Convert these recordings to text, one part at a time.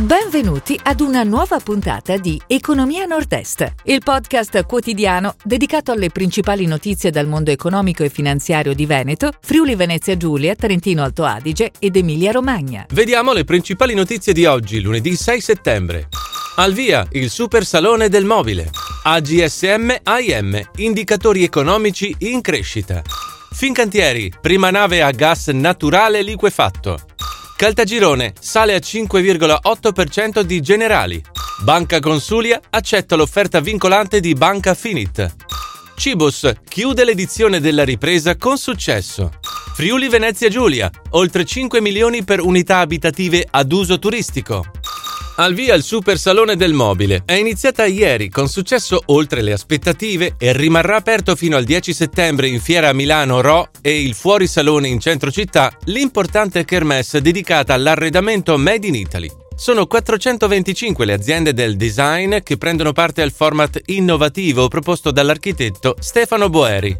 Benvenuti ad una nuova puntata di Economia Nord-Est, il podcast quotidiano dedicato alle principali notizie dal mondo economico e finanziario di Veneto, Friuli Venezia Giulia, Trentino Alto Adige ed Emilia Romagna. Vediamo le principali notizie di oggi, lunedì 6 settembre. Al via il Super Salone del Mobile. AGSM AIM, indicatori economici in crescita. Fincantieri, prima nave a gas naturale liquefatto. Caltagirone sale a 5,8% di Generali. Banca Consulia accetta l'offerta vincolante di Banca Finit. Cibus chiude l'edizione della ripresa con successo. Friuli Venezia Giulia, oltre 5 milioni per unità abitative ad uso turistico. Al via il Super Salone del Mobile. È iniziata ieri con successo oltre le aspettative e rimarrà aperto fino al 10 settembre in Fiera Milano Ro e il Fuori Salone in centro città, l'importante kermesse dedicata all'arredamento Made in Italy. Sono 425 le aziende del design che prendono parte al format innovativo proposto dall'architetto Stefano Boeri.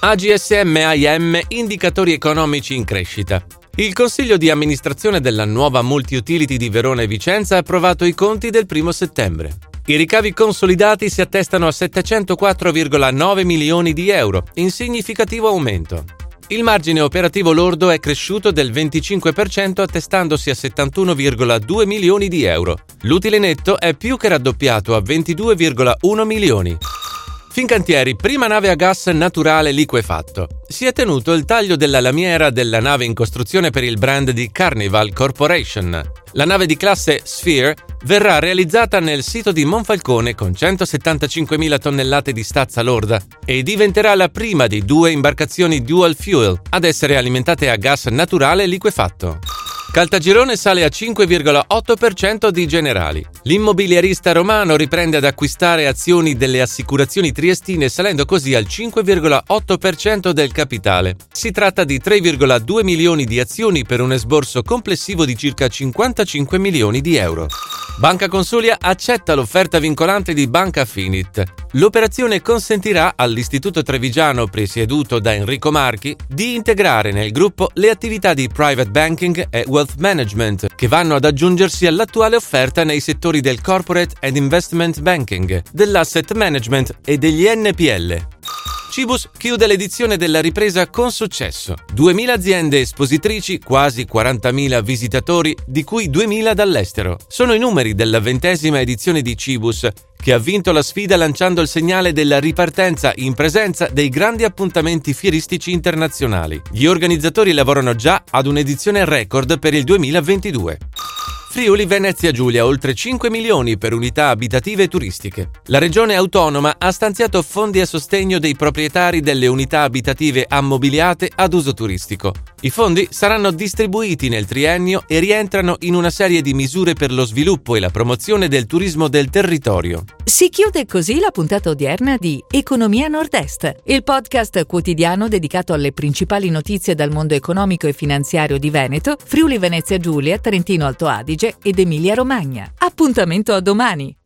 AGSM AIM Indicatori economici in crescita. Il consiglio di amministrazione della nuova multi-utility di Verona e Vicenza ha approvato i conti del primo settembre. I ricavi consolidati si attestano a 704,9 milioni di euro, in significativo aumento. Il margine operativo lordo è cresciuto del 25% attestandosi a 71,2 milioni di euro. L'utile netto è più che raddoppiato a 22,1 milioni. Fincantieri, prima nave a gas naturale liquefatto. Si è tenuto il taglio della lamiera della nave in costruzione per il brand di Carnival Corporation. La nave di classe Sphere verrà realizzata nel sito di Monfalcone con 175.000 tonnellate di stazza lorda e diventerà la prima di due imbarcazioni dual fuel ad essere alimentate a gas naturale liquefatto. Caltagirone sale a 5,8% di Generali. L'immobiliarista romano riprende ad acquistare azioni delle assicurazioni triestine salendo così al 5,8% del capitale. Si tratta di 3,2 milioni di azioni per un esborso complessivo di circa 55 milioni di euro. Banca Consulia accetta l'offerta vincolante di Banca Finit. L'operazione consentirà all'Istituto Trevigiano, presieduto da Enrico Marchi, di integrare nel gruppo le attività di private banking e wealth management, che vanno ad aggiungersi all'attuale offerta nei settori del corporate and investment banking, dell'asset management e degli NPL. Cibus chiude l'edizione della ripresa con successo. 2.000 aziende espositrici, quasi 40.000 visitatori, di cui 2.000 dall'estero. Sono i numeri della ventesima edizione di Cibus, che ha vinto la sfida lanciando il segnale della ripartenza in presenza dei grandi appuntamenti fieristici internazionali. Gli organizzatori lavorano già ad un'edizione record per il 2022. Friuli Venezia Giulia oltre 5 milioni per unità abitative e turistiche. La regione autonoma ha stanziato fondi a sostegno dei proprietari delle unità abitative ammobiliate ad uso turistico. I fondi saranno distribuiti nel triennio e rientrano in una serie di misure per lo sviluppo e la promozione del turismo del territorio. Si chiude così la puntata odierna di Economia Nord-Est, il podcast quotidiano dedicato alle principali notizie dal mondo economico e finanziario di Veneto, Friuli Venezia Giulia, Trentino Alto Adige ed Emilia Romagna. Appuntamento a domani!